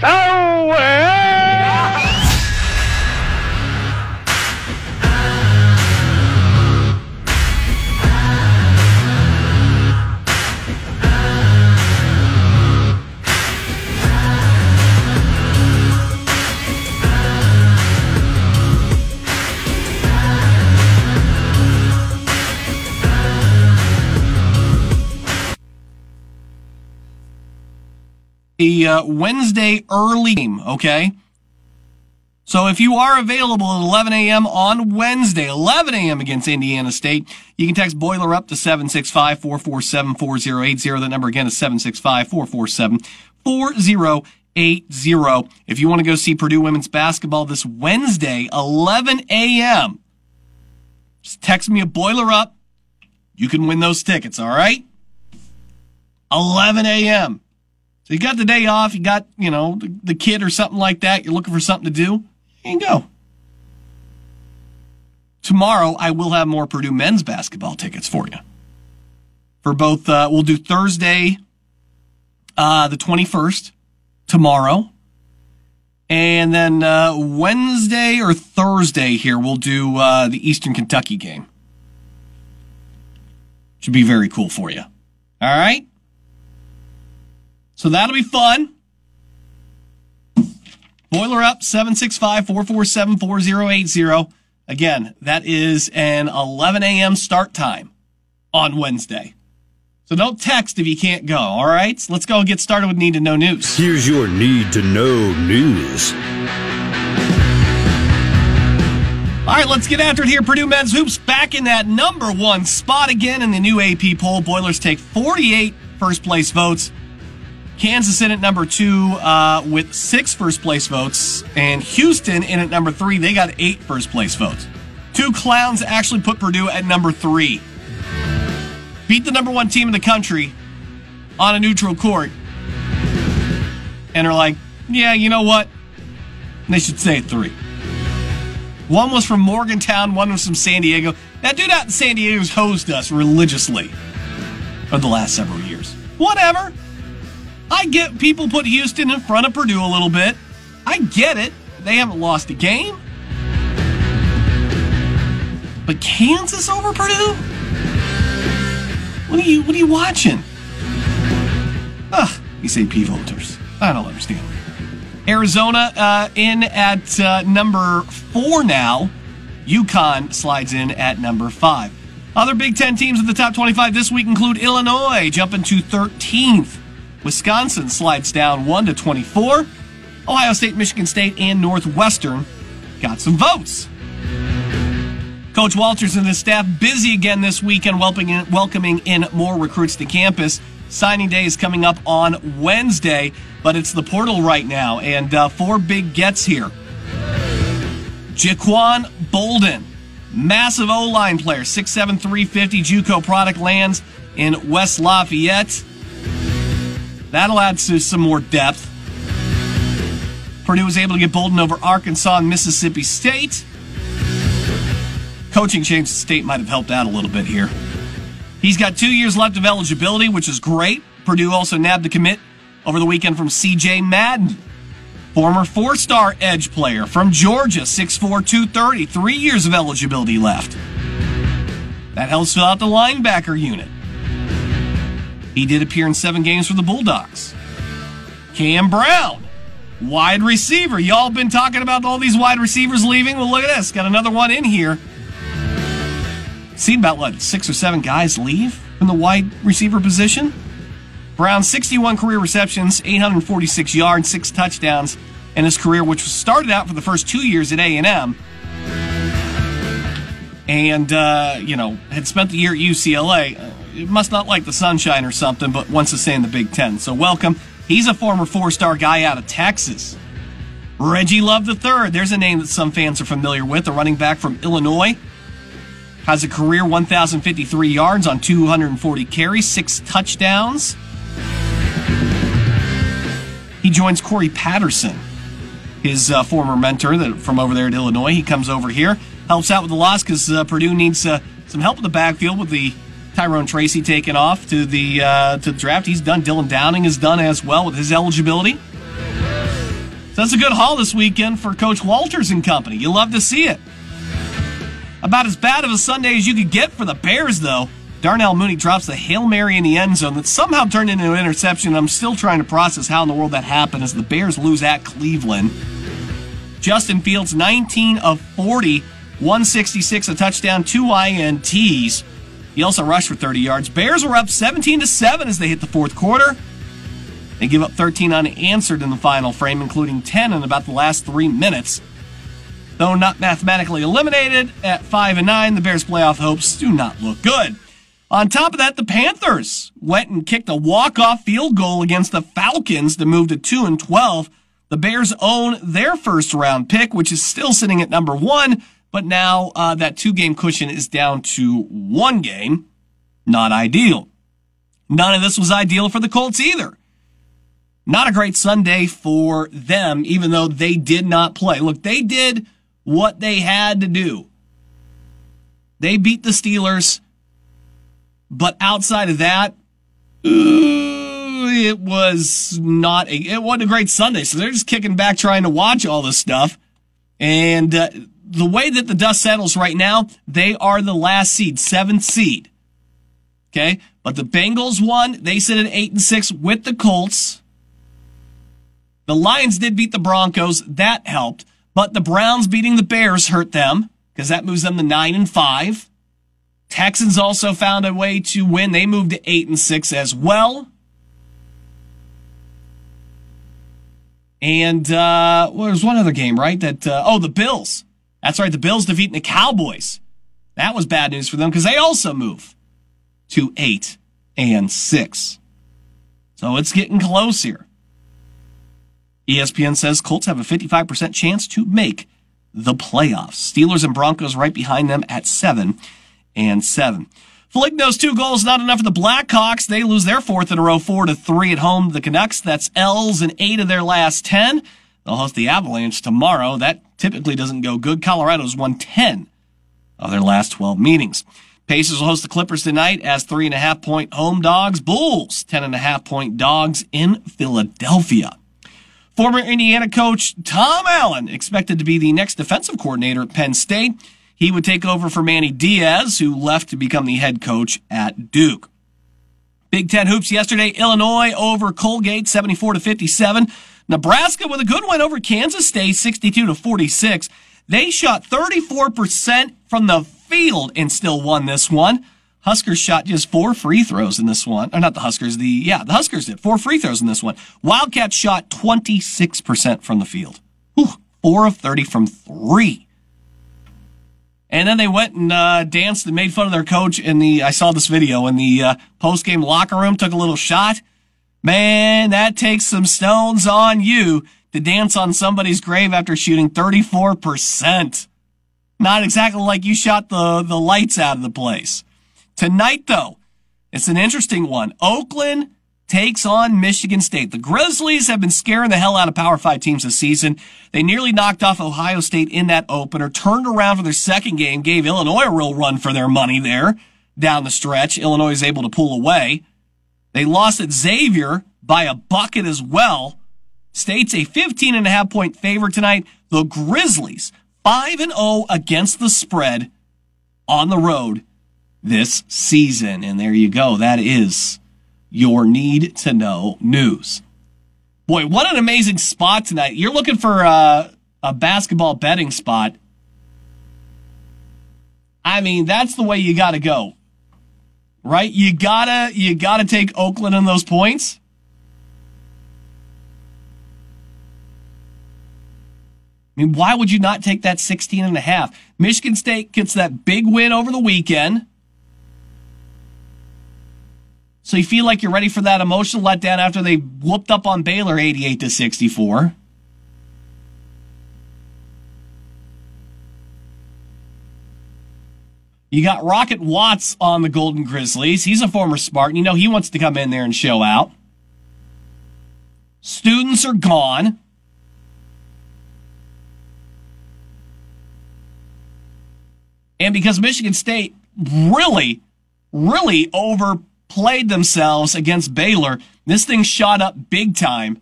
so a uh, Wednesday early game, okay? So if you are available at 11 a.m. on Wednesday, 11 a.m. against Indiana State, you can text Boiler up to 765-447-4080. That number again is 765-447-4080. If you want to go see Purdue women's basketball this Wednesday, 11 a.m., just text me a Boiler up. You can win those tickets, all right? 11 a.m. So you got the day off, you got, you know, the, the kid or something like that, you're looking for something to do, you can go. Tomorrow, I will have more Purdue men's basketball tickets for you. For both, uh, we'll do Thursday, uh, the 21st, tomorrow. And then, uh, Wednesday or Thursday here, we'll do, uh, the Eastern Kentucky game. Should be very cool for you. All right? So that'll be fun. Boiler up 765 447 4080. Again, that is an 11 a.m. start time on Wednesday. So don't text if you can't go, all right? Let's go get started with Need to Know News. Here's your Need to Know News. All right, let's get after it here. Purdue men's hoops back in that number one spot again in the new AP poll. Boilers take 48 first place votes. Kansas in at number two uh, with six first place votes, and Houston in at number three. They got eight first place votes. Two clowns actually put Purdue at number three. Beat the number one team in the country on a neutral court, and are like, yeah, you know what? They should stay at three. One was from Morgantown, one was from San Diego. That dude out in San Diego's hosed us religiously for the last several years. Whatever. I get people put Houston in front of Purdue a little bit. I get it. They haven't lost a game. But Kansas over Purdue? What are you what are you watching? Ugh, these AP voters. I don't understand. Arizona uh, in at uh, number four now. UConn slides in at number five. Other Big Ten teams in the top 25 this week include Illinois jumping to 13th. Wisconsin slides down 1 to 24. Ohio State, Michigan State, and Northwestern got some votes. Coach Walters and his staff busy again this weekend welcoming, in more recruits to campus. Signing day is coming up on Wednesday, but it's the portal right now, and uh, four big gets here. Jaquan Bolden, massive O line player, 6'7, 350 Juco product lands in West Lafayette. That'll add to some more depth. Purdue was able to get Bolden over Arkansas and Mississippi State. Coaching change at state might have helped out a little bit here. He's got two years left of eligibility, which is great. Purdue also nabbed the commit over the weekend from CJ Madden, former four star edge player from Georgia, 6'4, 230, three years of eligibility left. That helps fill out the linebacker unit. He did appear in seven games for the Bulldogs. Cam Brown, wide receiver. Y'all been talking about all these wide receivers leaving. Well, look at this. Got another one in here. Seen about what six or seven guys leave from the wide receiver position. Brown 61 career receptions, 846 yards, six touchdowns in his career, which started out for the first two years at A and M, and uh, you know had spent the year at UCLA. Must not like the sunshine or something, but wants to stay in the Big Ten. So welcome. He's a former four-star guy out of Texas. Reggie Love III, there's a name that some fans are familiar with, a running back from Illinois. Has a career 1,053 yards on 240 carries, six touchdowns. He joins Cory Patterson, his uh, former mentor that, from over there at Illinois. He comes over here, helps out with the loss because uh, Purdue needs uh, some help in the backfield with the Tyrone Tracy taken off to the uh, to the draft. He's done. Dylan Downing has done as well with his eligibility. So that's a good haul this weekend for Coach Walters and company. You love to see it. About as bad of a Sunday as you could get for the Bears, though. Darnell Mooney drops the Hail Mary in the end zone that somehow turned into an interception. I'm still trying to process how in the world that happened as the Bears lose at Cleveland. Justin Fields, 19 of 40, 166, a touchdown, two INTs. He also rushed for 30 yards. Bears were up 17 to 7 as they hit the fourth quarter. They give up 13 unanswered in the final frame, including 10 in about the last three minutes. Though not mathematically eliminated at 5 and 9, the Bears' playoff hopes do not look good. On top of that, the Panthers went and kicked a walk-off field goal against the Falcons to move to 2 and 12. The Bears own their first round pick, which is still sitting at number one, but now uh, that two game cushion is down to one game. Not ideal. None of this was ideal for the Colts either. Not a great Sunday for them, even though they did not play. Look, they did what they had to do. They beat the Steelers, but outside of that, it was not a, it wasn't a great Sunday. So they're just kicking back trying to watch all this stuff. And uh, the way that the dust settles right now, they are the last seed, seventh seed. Okay. But the Bengals won. They sit at eight and six with the Colts. The Lions did beat the Broncos. That helped. But the Browns beating the Bears hurt them because that moves them to nine and five. Texans also found a way to win. They moved to eight and six as well. And uh, well, there's one other game, right? That uh, oh, the Bills. That's right. The Bills defeating the Cowboys. That was bad news for them because they also move to eight and six. So it's getting close here. ESPN says Colts have a 55% chance to make the playoffs. Steelers and Broncos right behind them at seven and seven. Foligno's two goals not enough for the Blackhawks. They lose their fourth in a row, four to three at home. To the Canucks, that's L's in eight of their last ten. They'll host the Avalanche tomorrow. That typically doesn't go good. Colorado's won 10 of their last 12 meetings. Pacers will host the Clippers tonight as three and a half point home dogs. Bulls, ten and a half point dogs in Philadelphia. Former Indiana coach Tom Allen expected to be the next defensive coordinator at Penn State. He would take over for Manny Diaz, who left to become the head coach at Duke. Big Ten hoops yesterday. Illinois over Colgate, 74 to 57. Nebraska with a good win over Kansas State, 62 to 46. They shot 34% from the field and still won this one. Huskers shot just four free throws in this one. Or not the Huskers, the, yeah, the Huskers did four free throws in this one. Wildcats shot 26% from the field. Four of 30 from three. And then they went and uh, danced and made fun of their coach in the, I saw this video in the uh, post game locker room, took a little shot. Man, that takes some stones on you to dance on somebody's grave after shooting 34%. Not exactly like you shot the, the lights out of the place. Tonight, though, it's an interesting one. Oakland takes on Michigan State. The Grizzlies have been scaring the hell out of Power 5 teams this season. They nearly knocked off Ohio State in that opener, turned around for their second game, gave Illinois a real run for their money there down the stretch. Illinois is able to pull away. They lost at Xavier by a bucket as well. State's a 15 and a half point favorite tonight. The Grizzlies 5 and 0 against the spread on the road this season. And there you go. That is your need to know news. Boy, what an amazing spot tonight. You're looking for a, a basketball betting spot. I mean, that's the way you got to go right? You gotta, you gotta take Oakland in those points. I mean, why would you not take that 16 and a half? Michigan State gets that big win over the weekend. So you feel like you're ready for that emotional letdown after they whooped up on Baylor 88 to 64. You got Rocket Watts on the Golden Grizzlies. He's a former Spartan. You know he wants to come in there and show out. Students are gone. And because Michigan State really, really over overplayed themselves against Baylor, this thing shot up big time.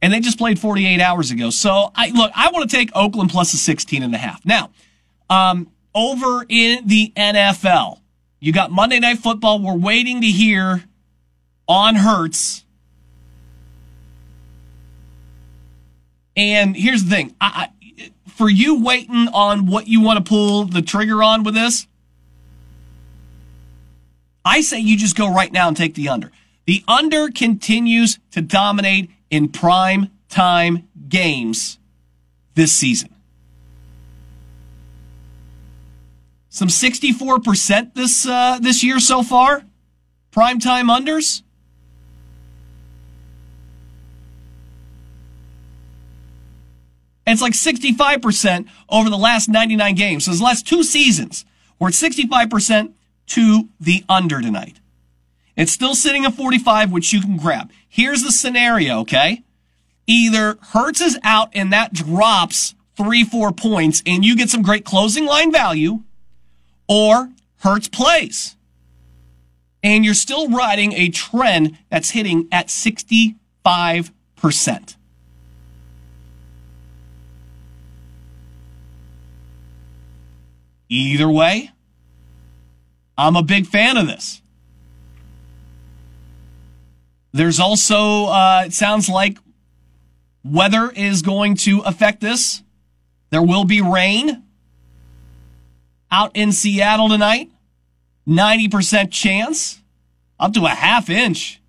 And they just played 48 hours ago. So I look, I want to take Oakland plus a 16 and a half. Now, um, over in the NFL, you got Monday Night Football. We're waiting to hear on Hurts. And here's the thing. I, I, for you waiting on what you want to pull the trigger on with this, I say you just go right now and take the under. The under continues to dominate in prime time games this season. Some 64% this uh, this year so far. Prime time unders. And it's like 65% over the last 99 games. So the last two seasons, we're at 65% to the under tonight. It's still sitting at 45, which you can grab. Here's the scenario, okay? Either Hurts is out and that drops three, four points and you get some great closing line value, or Hurts plays. And you're still riding a trend that's hitting at 65%. Either way, I'm a big fan of this. There's also, uh, it sounds like weather is going to affect this. There will be rain out in Seattle tonight. 90% chance, up to a half inch.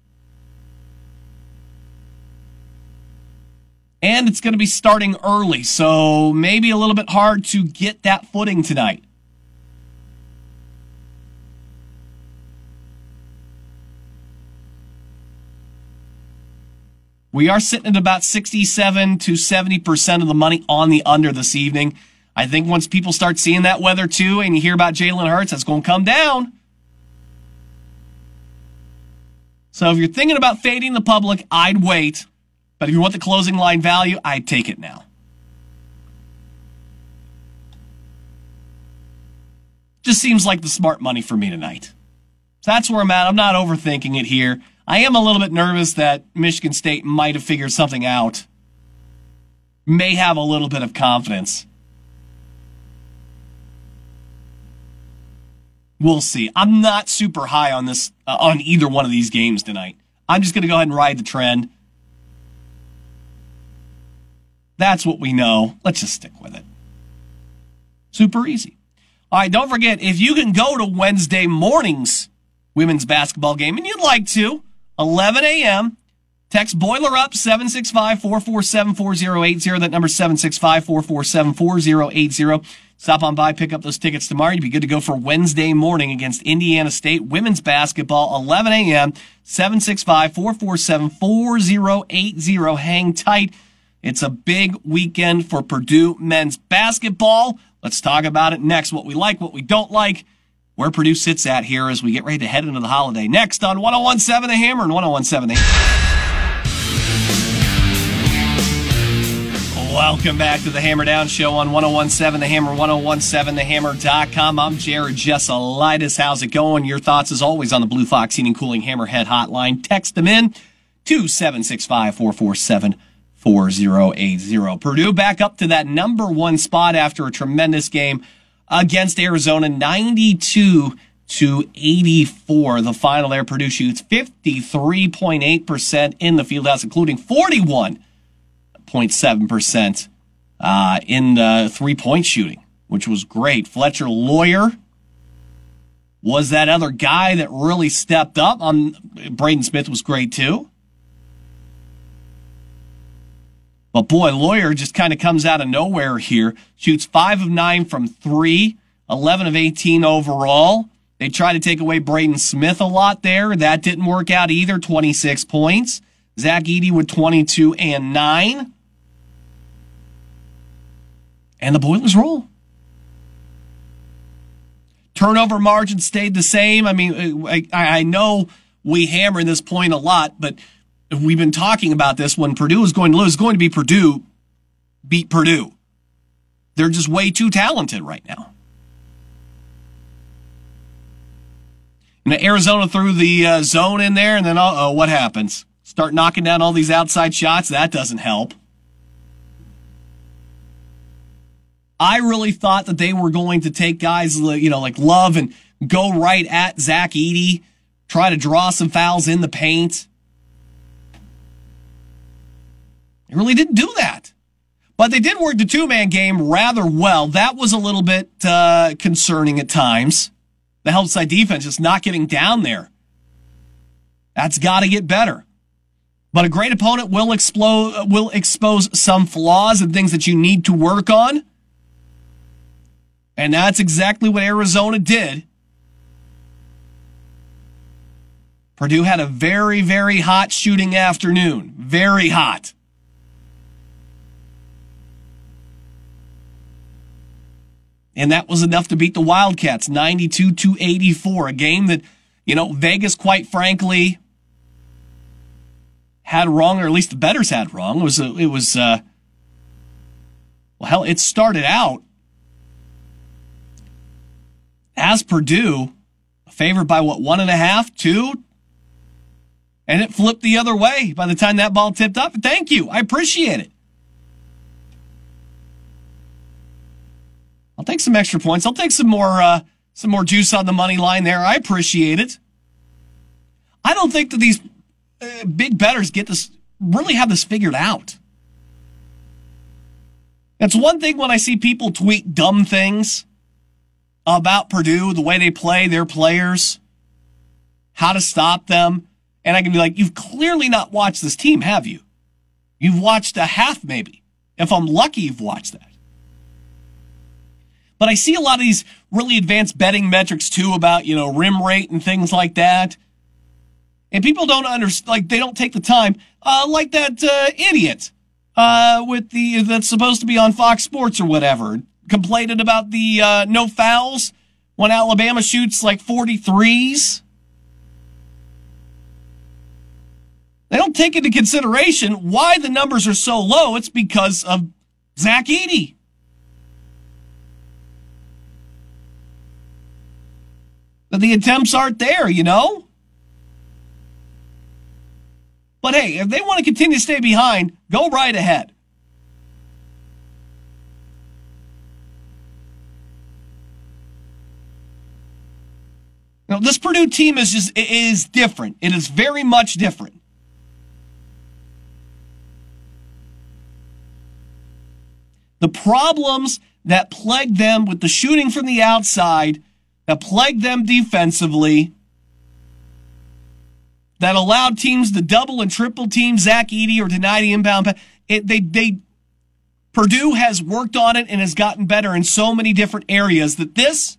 And it's going to be starting early, so maybe a little bit hard to get that footing tonight. We are sitting at about 67 to 70% of the money on the under this evening. I think once people start seeing that weather too, and you hear about Jalen Hurts, that's going to come down. So if you're thinking about fading the public, I'd wait. But if you want the closing line value, I'd take it now. Just seems like the smart money for me tonight. So that's where I'm at. I'm not overthinking it here. I am a little bit nervous that Michigan State might have figured something out. May have a little bit of confidence. We'll see. I'm not super high on this uh, on either one of these games tonight. I'm just going to go ahead and ride the trend. That's what we know. Let's just stick with it. Super easy. All right, don't forget if you can go to Wednesday morning's women's basketball game and you'd like to, 11 a.m. Text Boiler Up 765 447 4080. That number 765 447 4080. Stop on by, pick up those tickets tomorrow. You'd be good to go for Wednesday morning against Indiana State women's basketball, 11 a.m. 765 447 4080. Hang tight. It's a big weekend for Purdue men's basketball. Let's talk about it next. What we like, what we don't like where Purdue sits at here as we get ready to head into the holiday. Next on 1017 The Hammer and 1017 The. Welcome back to the Hammer Down Show on 1017 The Hammer, 1017TheHammer.com. I'm Jared Jessalitis. How's it going? Your thoughts, as always, on the Blue Fox Heating and Cooling Hammerhead Hotline. Text them in to 765 447 4080. Purdue back up to that number one spot after a tremendous game against Arizona, 92 to 84. The final there, Purdue shoots 53.8% in the field house, including 41.7% uh, in the three point shooting, which was great. Fletcher Loyer was that other guy that really stepped up. Um, Braden Smith was great too. But boy, Loyer just kind of comes out of nowhere here. Shoots five of nine from three, 11 of 18 overall. They try to take away Braden Smith a lot there. That didn't work out either. 26 points. Zach Edey with 22 and 9. And the Boilers roll. Turnover margin stayed the same. I mean, uh, I, I know we hammer this point a lot, but we've been talking about this. When Purdue is going to lose, going to be Purdue beat Purdue. They're just way too talented right now. And Arizona threw the uh, zone in there, and then oh, what happens? Start knocking down all these outside shots. That doesn't help. I really thought that they were going to take guys, you know, like Love and go right at Zach Edey, try to draw some fouls in the paint. They really didn't do that. But they did work the two man game rather well. That was a little bit uh, concerning at times. The help side defense just not getting down there. That's got to get better. But a great opponent will explode, will expose some flaws and things that you need to work on. And that's exactly what Arizona did. Purdue had a very, very hot shooting afternoon. Very hot. And that was enough to beat the Wildcats 92 to 84. A game that, you know, Vegas, quite frankly, had wrong, or at least the betters had wrong. It was, it was, uh, well, hell, it started out as Purdue, favored by what, one and a half, two? And it flipped the other way by the time that ball tipped up. Thank you. I appreciate it. I'll take some extra points. I'll take some more, uh, some more juice on the money line there. I appreciate it. I don't think that these uh, big betters get this, really have this figured out. It's one thing when I see people tweet dumb things about Purdue, the way they play their players, how to stop them. And I can be like, you've clearly not watched this team, have you? You've watched a half, maybe. If I'm lucky, you've watched that. But I see a lot of these really advanced betting metrics too about, you know, rim rate and things like that. And people don't understand, like, they don't take the time, uh, like that, uh, idiot, uh, with the, that's supposed to be on Fox Sports or whatever, complained about the uh, no fouls when Alabama shoots like 43s. They don't take into consideration why the numbers are so low. It's because of Zach Edey. That the attempts aren't there, you know? But hey, if they want to continue to stay behind, go right ahead. Now, this Purdue team is just is different. It is very much different. The problems that plagued them with the shooting from the outside, that plagued them defensively, that allowed teams to double and triple team Zach Edey or deny the inbound. It, they, they, Purdue has worked on it and has gotten better in so many different areas that this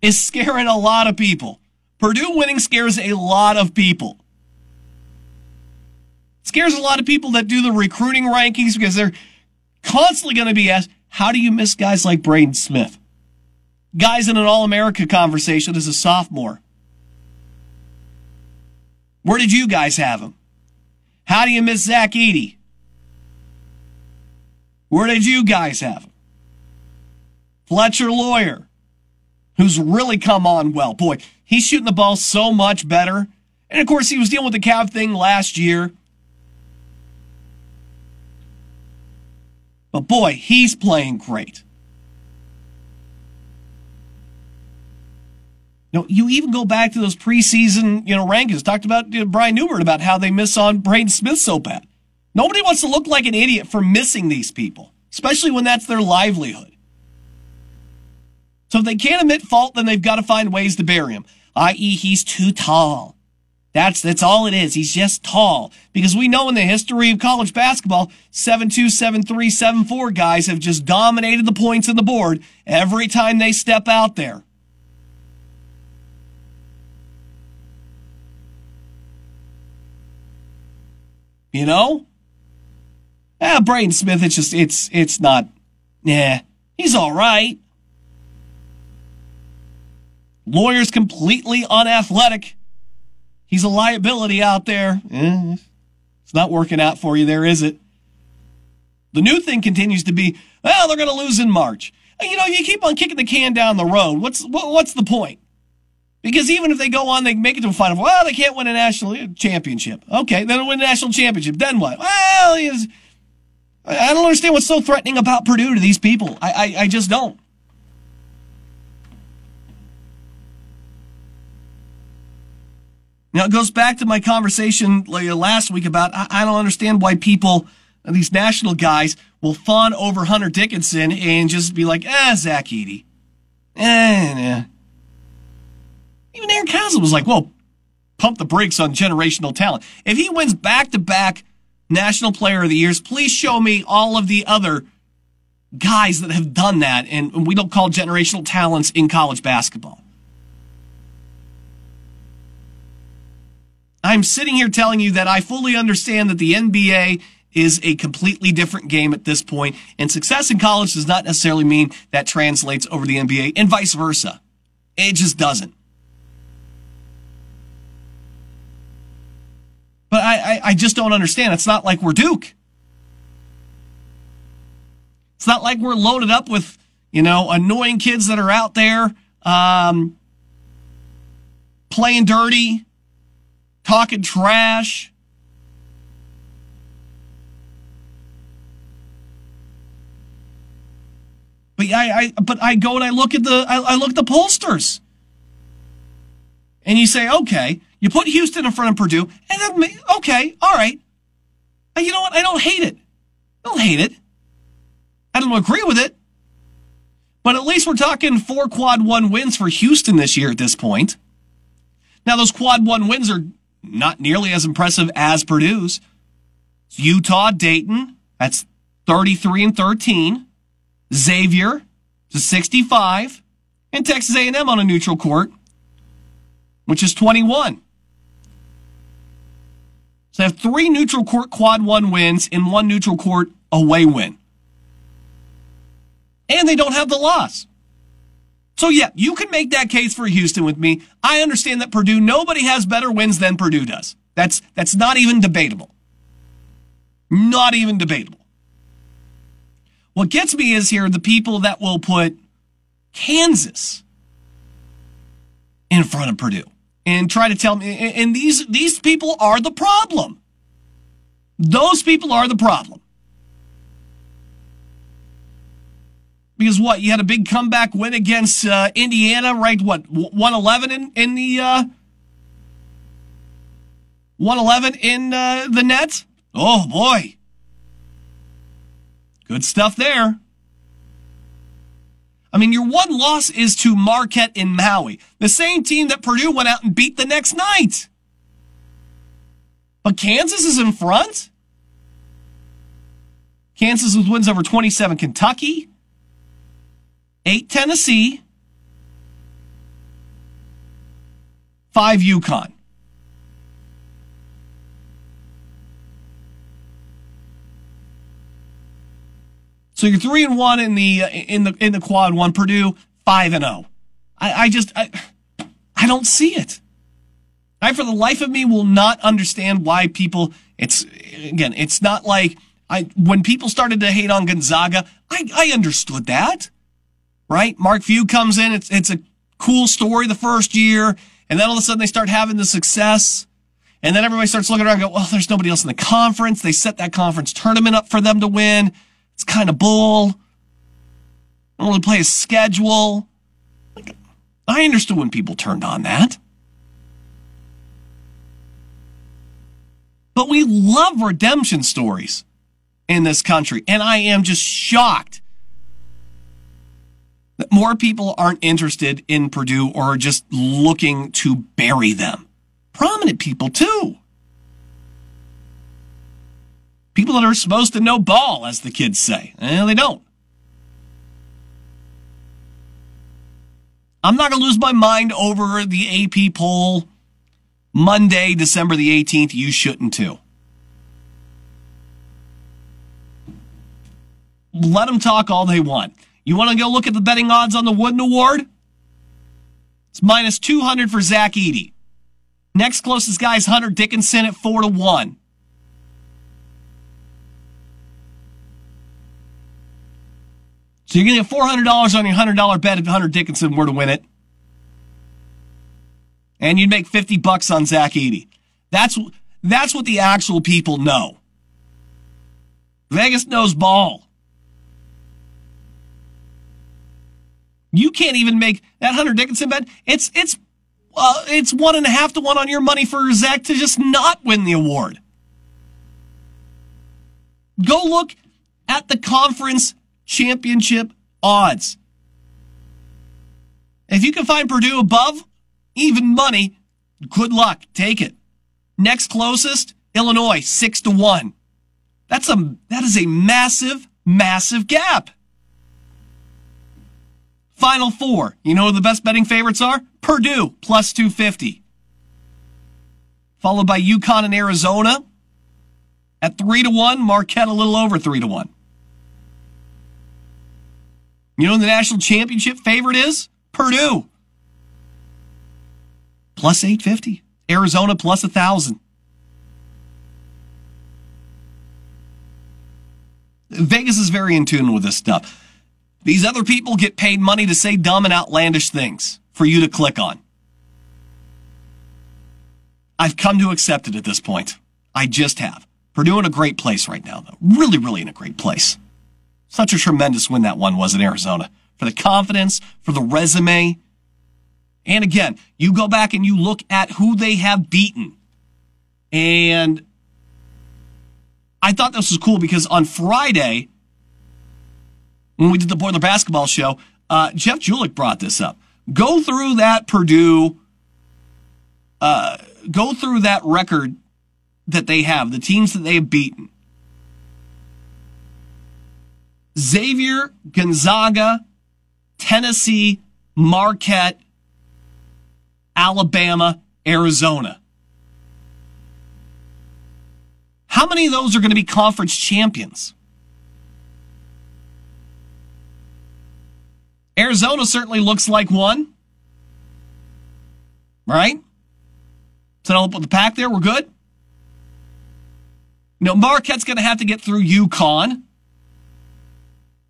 is scaring a lot of people. Purdue winning scares a lot of people. scares a lot of people that do the recruiting rankings because they're constantly going to be asked, how do you miss guys like Braden Smith? Guys in an All America conversation as a sophomore. Where did you guys have him? How do you miss Zach Edey? Where did you guys have him? Fletcher Loyer, who's really come on well. Boy, he's shooting the ball so much better. And of course, he was dealing with the calf thing last year. But boy, he's playing great. You know, you even go back to those preseason, you know, rankings. Talked about you know, Brian Newbert about how they miss on Braden Smith so bad. Nobody wants to look like an idiot for missing these people, especially when that's their livelihood. So if they can't admit fault, then they've got to find ways to bury him, i.e., he's too tall. That's that's all it is. He's just tall. Because we know in the history of college basketball, 7-2, 7-3, 7-4 guys have just dominated the points on the board every time they step out there. You know? Ah, Braden Smith, it's just it's it's not yeah. He's all right. Loyer's completely unathletic. He's a liability out there. Eh, it's not working out for you there, is it? The new thing continues to be, well, they're going to lose in March. You know, you keep on kicking the can down the road. What's what, what's the point? Because even if they go on, they make it to a final. Well, they can't win a national championship. Okay, then they don't win a national championship. Then what? Well, I don't understand what's so threatening about Purdue to these people. I, I, I just don't. Now, it goes back to my conversation last week about I, I don't understand why people, these national guys, will fawn over Hunter Dickinson and just be like, ah, Zach Edey. Eh. Even Aaron Castle was like, well, pump the brakes on generational talent. If he wins back to back National Player of the Years, please show me all of the other guys that have done that. And we don't call generational talents in college basketball. I'm sitting here telling you that I fully understand that the NBA is a completely different game at this point, and success in college does not necessarily mean that translates over the NBA, and vice versa. It just doesn't. But I, I, I just don't understand. It's not like we're Duke. It's not like we're loaded up with, you know, annoying kids that are out there um, playing dirty, talking trash. But I, I, but I go and I look at the, I, I look at the pollsters, and you say, okay, you put Houston in front of Purdue, and then okay, all right. You know what? I don't hate it. I don't hate it. I don't agree with it. But at least we're talking four quad one wins for Houston this year at this point. Now those quad one wins are not nearly as impressive as Purdue's. Utah, Dayton, that's 33 and 13. Xavier to 65. And Texas A&M on a neutral court, which is 21. So they have three neutral court quad one wins and one neutral court away win. And they don't have the loss. So yeah, you can make that case for Houston with me. I understand that Purdue, nobody has better wins than Purdue does. That's, that's not even debatable. Not even debatable. What gets me is here the people that will put Kansas in front of Purdue and try to tell me, and these, these people are the problem. Those people are the problem. Because what you had a big comeback win against uh, Indiana, right? What one eleven in in the uh, one eleven in uh, the net? Oh boy, good stuff there. I mean, your one loss is to Marquette in Maui, the same team that Purdue went out and beat the next night. But Kansas is in front. Kansas with wins over 27 Kentucky, 8 Tennessee, 5 UConn. So you're three and one in the uh, in the in the quad one. Purdue five and zero. Oh. I, I just I, I don't see it. I for the life of me will not understand why people. It's again. It's not like I when people started to hate on Gonzaga. I I understood that right? Mark Few comes in. It's, it's a cool story the first year. And then all of a sudden they start having the success. And then everybody starts looking around and go, well, there's nobody else in the conference. They set that conference tournament up for them to win. It's kind of bull. Don't really play a schedule. I understood when people turned on that. But we love redemption stories in this country. And I am just shocked that more people aren't interested in Purdue or are just looking to bury them. Prominent people, too. People that are supposed to know ball, as the kids say. Eh, they don't. I'm not going to lose my mind over the AP poll Monday, December the 18th. You shouldn't too. Let them talk all they want. You want to go look at the betting odds on the Wooden Award? It's minus 200 for Zach Edey. Next closest guy is Hunter Dickinson at 4 to 1. So you're going to get $400 on your $100 bet if Hunter Dickinson were to win it. And you'd make 50 bucks on Zach Edey. That's, that's what the actual people know. Vegas knows ball. You can't even make that Hunter Dickinson bet. It's, it's, uh, it's one and a half to one on your money for Zach to just not win the award. Go look at the conference championship odds. If you can find Purdue above even money, good luck. Take it. Next closest, Illinois, six to one. That's a, that is a massive, massive gap. Final four. You know who the best betting favorites are? Purdue, plus 250. Followed by UConn and Arizona at three to one. Marquette a little over three to one. You know who the national championship favorite is? Purdue. Plus 850. Arizona plus a thousand. Vegas is very in tune with this stuff. These other people get paid money to say dumb and outlandish things for you to click on. I've come to accept it at this point. I just have. Purdue in a great place right now, though. Really, really in a great place. Such a tremendous win that one was in Arizona. For the confidence, for the resume. And again, you go back and you look at who they have beaten. And I thought this was cool because on Friday, when we did the Boiler basketball show, uh, Jeff Julik brought this up. Go through that Purdue, uh, go through that record that they have, the teams that they have beaten. Xavier, Gonzaga, Tennessee, Marquette, Alabama, Arizona. How many of those are going to be conference champions? Arizona certainly looks like one. Right? Settle up with the pack there. We're good. No, Marquette's going to have to get through UConn.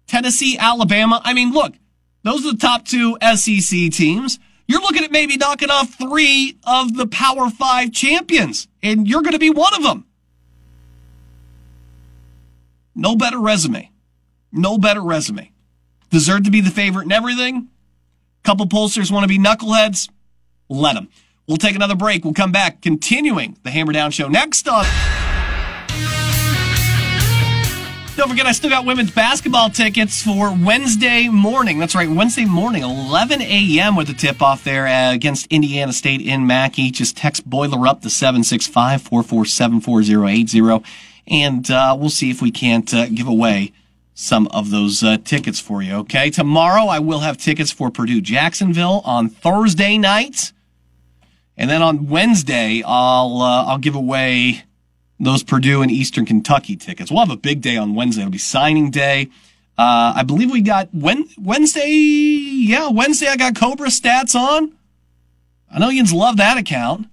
Tennessee, Alabama. I mean, look, those are the top two SEC teams. You're looking at maybe knocking off three of the Power Five champions, and you're going to be one of them. No better resume. No better resume. Deserve to be the favorite and everything. Couple pollsters want to be knuckleheads. Let them. We'll take another break. We'll come back, continuing the Hammer Down Show next up. Don't forget, I still got women's basketball tickets for Wednesday morning. That's right, Wednesday morning, 11 a.m. with the tip off there uh, against Indiana State in Mackey. Just text Boiler up to 765 447 4080, and uh, we'll see if we can't uh, give away some of those uh, tickets for you. Okay, tomorrow I will have tickets for Purdue Jacksonville on Thursday night, and then on Wednesday I'll uh, I'll give away those Purdue and Eastern Kentucky tickets. We'll have a big day on Wednesday. It'll be signing day. Uh, I believe we got Wednesday. Yeah, Wednesday I got Cobra stats on. I know Ian's love that account.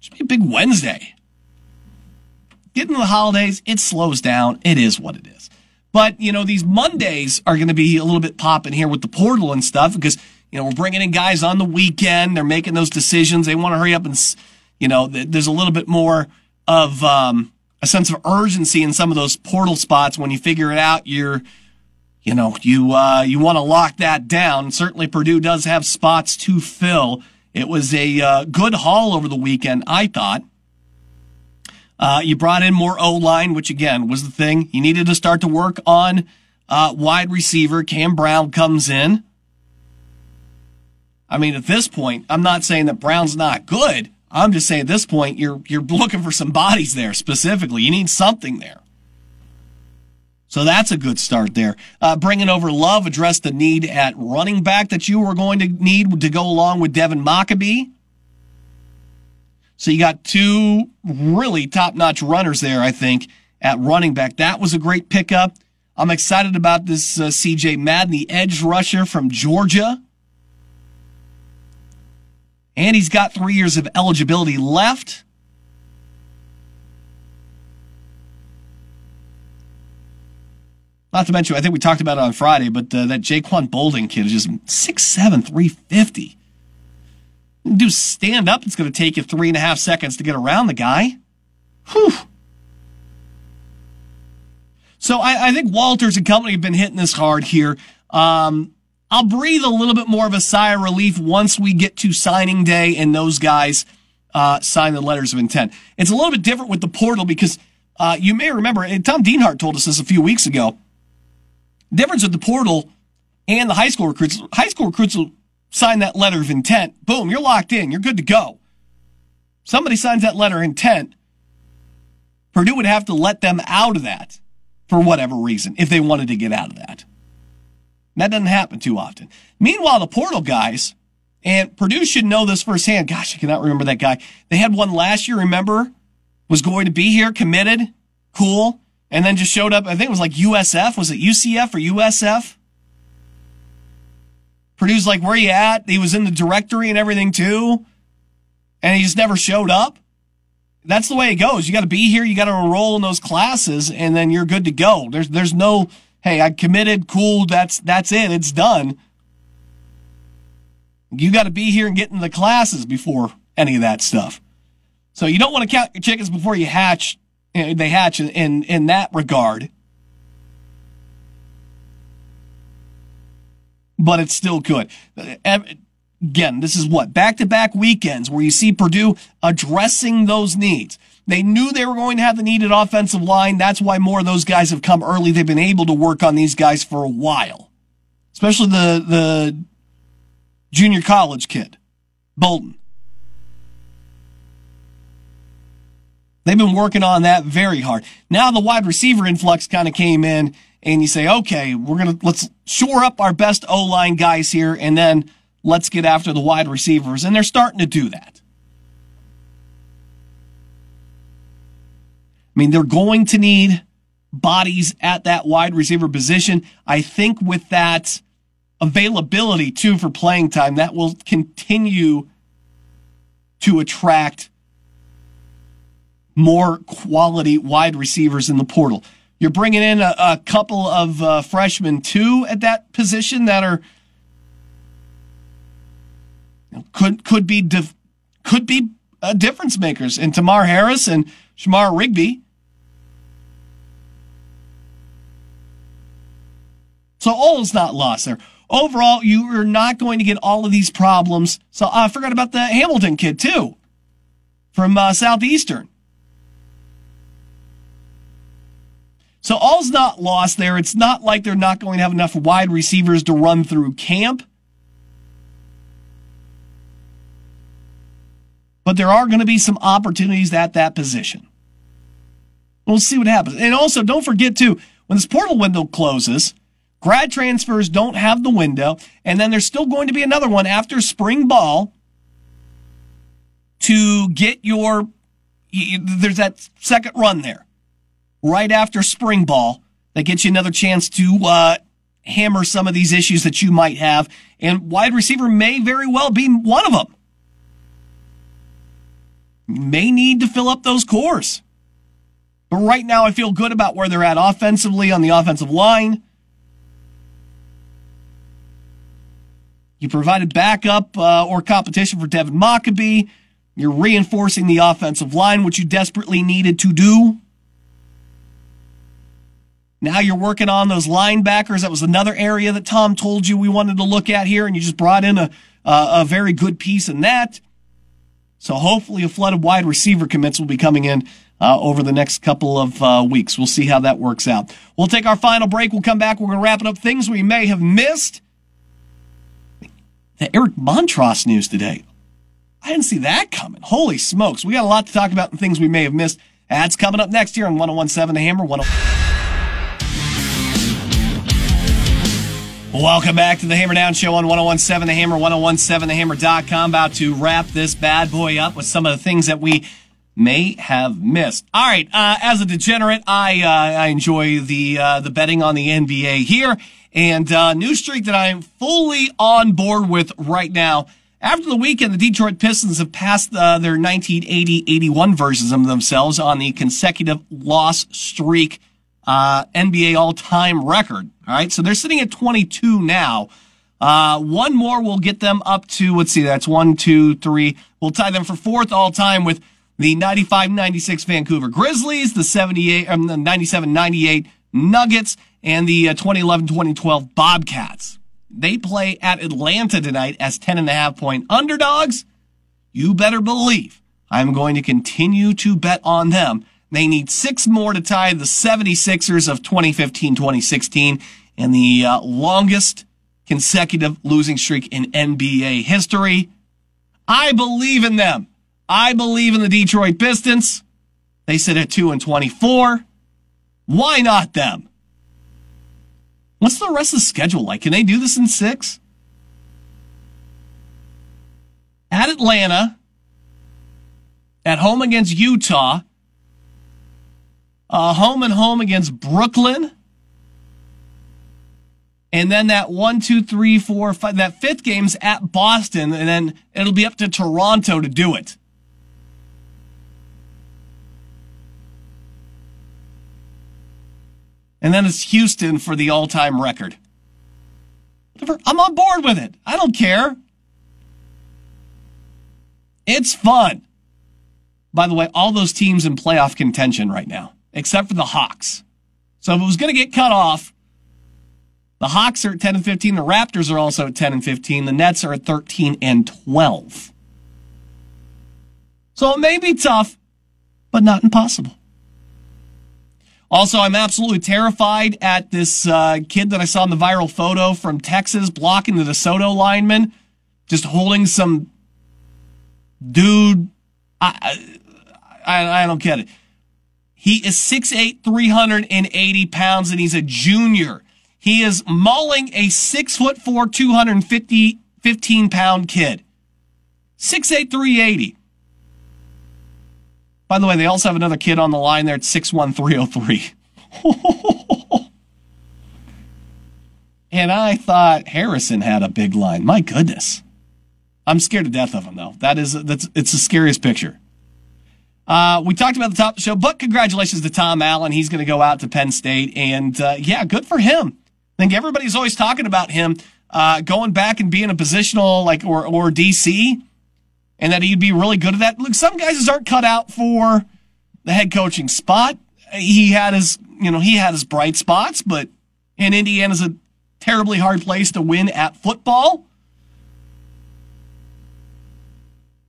Should be a big Wednesday getting to the holidays, it slows down. It is what it is. But, you know, these Mondays are going to be a little bit popping here with the portal and stuff because, you know, we're bringing in guys on the weekend. They're making those decisions. They want to hurry up and, you know, there's a little bit more of um, a sense of urgency in some of those portal spots. When you figure it out, you're, you know, you, uh, you want to lock that down. Certainly Purdue does have spots to fill. It was a uh, good haul over the weekend, I thought. Uh, you brought in more O line, which again was the thing. You needed to start to work on uh, wide receiver. Cam Brown comes in. I mean, at this point, I'm not saying that Brown's not good. I'm just saying at this point, you're you're looking for some bodies there specifically. You need something there. So that's a good start there. Uh, bringing over Love addressed the need at running back that you were going to need to go along with Devin Mockobee. So you got two really top notch runners there, I think, at running back. That was a great pickup. I'm excited about this uh, CJ Madden, the edge rusher from Georgia. And he's got three years of eligibility left. Not to mention, I think we talked about it on Friday, but uh, that Jaquan Boldin kid is just 6'7, 350. Do stand up, it's going to take you three and a half seconds to get around the guy. Whew. So I, I think Walters and company have been hitting this hard here. Um, I'll breathe a little bit more of a sigh of relief once we get to signing day and those guys uh, sign the letters of intent. It's a little bit different with the portal because uh, you may remember, and Tom Dienhart told us this a few weeks ago. Difference with the portal and the high school recruits. High school recruits will sign that letter of intent. Boom, you're locked in. You're good to go. Somebody signs that letter of intent. Purdue would have to let them out of that for whatever reason if they wanted to get out of that. That doesn't happen too often. Meanwhile, the portal guys, and Purdue should know this firsthand. Gosh, I cannot remember that guy. They had one last year, remember? Was going to be here, committed, cool, and then just showed up. I think it was like USF. Was it UCF or USF? Purdue's like, where you at? He was in the directory and everything too. And he just never showed up. That's the way it goes. You got to be here. You got to enroll in those classes and then you're good to go. There's, there's no, hey, I committed. Cool. That's, that's it. It's done. You got to be here and get in the classes before any of that stuff. So you don't want to count your chickens before you hatch. They hatch in, in, that regard. but it's still good. Again, this is what back to back weekends where you see Purdue addressing those needs. They knew they were going to have the needed offensive line. That's why more of those guys have come early. They've been able to work on these guys for a while, especially the, the junior college kid, Bolton. They've been working on that very hard. Now the wide receiver influx kind of came in and you say, okay, we're going to, let's shore up our best O line guys here and then let's get after the wide receivers. And they're starting to do that. I mean, they're going to need bodies at that wide receiver position. I think with that availability too for playing time, that will continue to attract more quality wide receivers in the portal. You're bringing in a, a couple of uh, freshmen too at that position that are could could be could be uh, difference makers in Tamar Harris and Shamar Rigby. So all is not lost there. Overall, you are not going to get all of these problems. So I forgot about the Hamilton kid too, from uh, Southeastern. So all's not lost there. It's not like they're not going to have enough wide receivers to run through camp. But there are going to be some opportunities at that position. We'll see what happens. And also, don't forget, too, when this portal window closes, grad transfers don't have the window. And then there's still going to be another one after spring ball to get your, there's that second run there right after spring ball that gets you another chance to uh, hammer some of these issues that you might have. And wide receiver may very well be one of them. May need to fill up those corps. But right now, I feel good about where they're at offensively on the offensive line. You provided backup uh, or competition for Devin Mockobee. You're reinforcing the offensive line, which you desperately needed to do. Now you're working on those linebackers. That was another area that Tom told you we wanted to look at here, and you just brought in a, a very good piece in that. So hopefully a flood of wide receiver commits will be coming in uh, over the next couple of uh, weeks. We'll see how that works out. We'll take our final break. We'll come back. We're going to wrap it up. Things we may have missed. The Eric Montross news today. I didn't see that coming. Holy smokes. We got a lot to talk about and things we may have missed. That's coming up next here on 1017 The Hammer. 10- Welcome back to the Hammer Down Show on 1017 The Hammer, 1017TheHammer.com. About to wrap this bad boy up with some of the things that we may have missed. All right, uh, as a degenerate, I uh, I enjoy the uh, the betting on the NBA here, and uh, new streak that I am fully on board with right now After the weekend, the Detroit Pistons have passed uh, their 1980-81 versions of themselves on the consecutive loss streak uh, NBA all-time record. All right, so they're sitting at 22 now. Uh, one more will get them up to, let's see, that's one, two, three. We'll tie them for fourth all time with the 95-96 Vancouver Grizzlies, the 78, um, the 97-98 Nuggets, and the 2011-2012 uh, Bobcats. They play at Atlanta tonight as 10 and a half point underdogs. You better believe I'm going to continue to bet on them. They need six more to tie the 76ers of 2015-2016 and the uh, longest consecutive losing streak in NBA history. I believe in them. I believe in the Detroit Pistons. They sit at 2 and 24. Why not them? What's the rest of the schedule like? Can they do this in six? At Atlanta, at home against Utah, uh, home and home against Brooklyn, and then that one, two, three, four, five, that fifth game's at Boston, and then it'll be up to Toronto to do it. And then it's Houston for the all time record. I'm on board with it. I don't care. It's fun. By the way, all those teams in playoff contention right now, except for the Hawks. So if it was going to get cut off, the Hawks are at 10 and 15. The Raptors are also at 10 and 15. The Nets are at 13 and 12. So it may be tough, but not impossible. Also, I'm absolutely terrified at this uh, kid that I saw in the viral photo from Texas blocking the DeSoto lineman, just holding some dude. I, I, I don't get it. He is 6'8, 380 pounds, and he's a junior. He is mauling a 6'4, 250, 15 pound kid. 6'8, 380. By the way, they also have another kid on the line there at 61303. and I thought Harrison had a big line. My goodness. I'm scared to death of him though. That is that's it's the scariest picture. Uh, we talked about the top of the show, but congratulations to Tom Allen. He's going to go out to Penn State, and uh, yeah, good for him. I think everybody's always talking about him uh, going back and being a positional like or or DC and that he'd be really good at that. Look, some guys aren't cut out for the head coaching spot. He had his, you know, he had his bright spots, but in Indiana's a terribly hard place to win at football.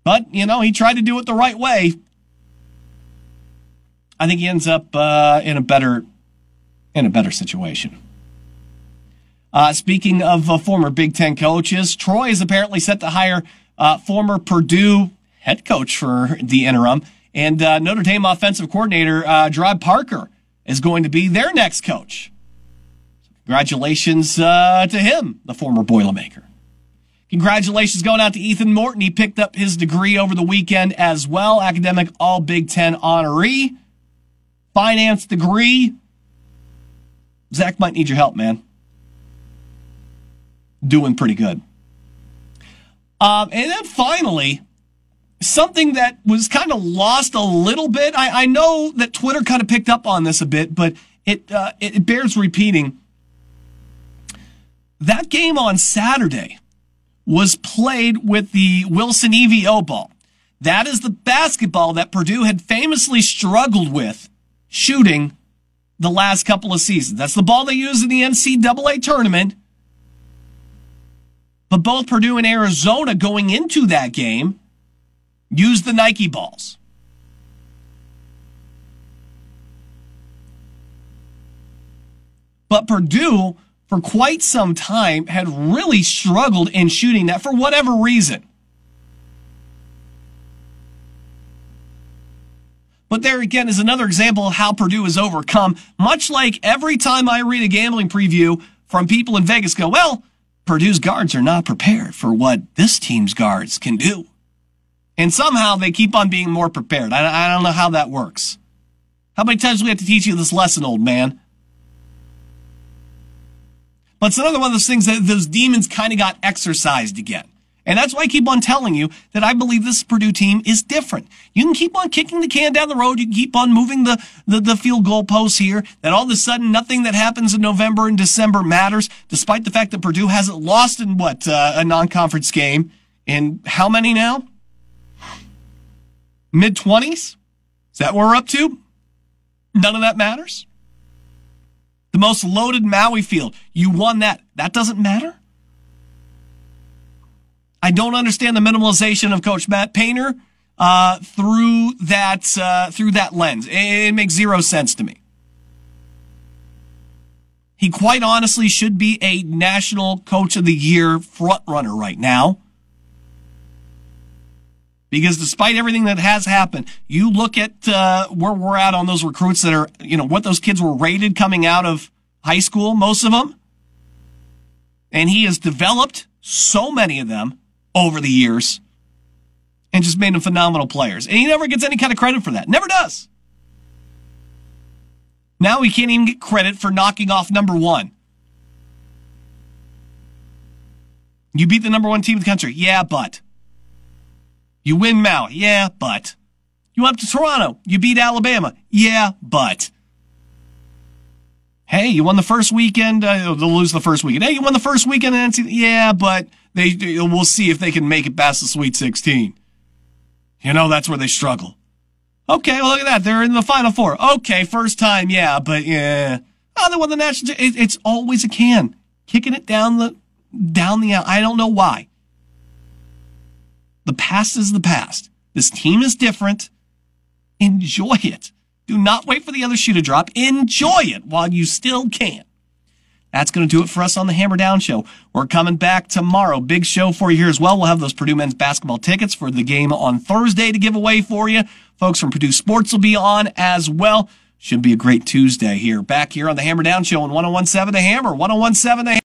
But, you know, he tried to do it the right way. I think he ends up uh, in a better in a better situation. Uh, speaking of uh, former Big Ten coaches, Troy is apparently set to hire uh, former Purdue head coach for the interim, and uh, Notre Dame offensive coordinator uh, Gerad Parker is going to be their next coach. Congratulations uh, to him, the former Boilermaker. Congratulations going out to Ethan Morton. He picked up his degree over the weekend as well, academic All Big Ten honoree, finance degree. Zach might need your help, man. Doing pretty good. Um, and then finally, something that was kind of lost a little bit. I, I, know that Twitter kind of picked up on this a bit, but it, uh, it bears repeating. That game on Saturday was played with the Wilson EVO ball. That is the basketball that Purdue had famously struggled with shooting the last couple of seasons. That's the ball they used in the NCAA tournament but both Purdue and Arizona going into that game used the Nike balls. But Purdue, for quite some time, had really struggled in shooting that for whatever reason. But there again is another example of how Purdue has overcome, much like every time I read a gambling preview from people in Vegas go, well, Purdue's guards are not prepared for what this team's guards can do. And somehow they keep on being more prepared. I, I don't know how that works. How many times do we have to teach you this lesson, old man? But it's another one of those things that those demons kind of got exorcised again. And that's why I keep on telling you that I believe this Purdue team is different. You can keep on kicking the can down the road. You can keep on moving the, the, the field goal posts here. That all of a sudden nothing that happens in November and December matters, despite the fact that Purdue hasn't lost in what, uh, a non-conference game in how many now? Mid twenties? Is that what we're up to? None of that matters. The most loaded Maui field. You won that. That doesn't matter. I don't understand the minimalization of Coach Matt Painter uh, through that uh, through that lens. It, makes zero sense to me. He quite honestly should be a national coach of the year front runner right now. Because despite everything that has happened, you look at uh, where we're at on those recruits that are, you know, what those kids were rated coming out of high school, most of them. And he has developed so many of them over the years and just made them phenomenal players. And he never gets any kind of credit for that. Never does. Now he can't even get credit for knocking off number one. You beat the number one team in the country. Yeah, but. You win Maui. Yeah, but. You went up to Toronto. You beat Alabama. Yeah, but. Hey, you won the first weekend. Uh, they'll lose the first weekend. Hey, you won the first weekend. And yeah, but they we'll see if they can make it past the Sweet 16. You know, that's where they struggle. Okay, well, look at that. They're in the Final Four. Okay, first time, yeah, but yeah. Oh, they won the national. It, it's always a can kicking it down the down the. I don't know why. The past is the past. This team is different. Enjoy it. Do not wait for the other shoe to drop. Enjoy it while you still can. That's going to do it for us on the Hammer Down Show. We're coming back tomorrow. Big show for you here as well. We'll have those Purdue men's basketball tickets for the game on Thursday to give away for you. Folks from Purdue Sports will be on as well. Should be a great Tuesday here. Back here on the Hammer Down Show on 1017 The Hammer, 1017 The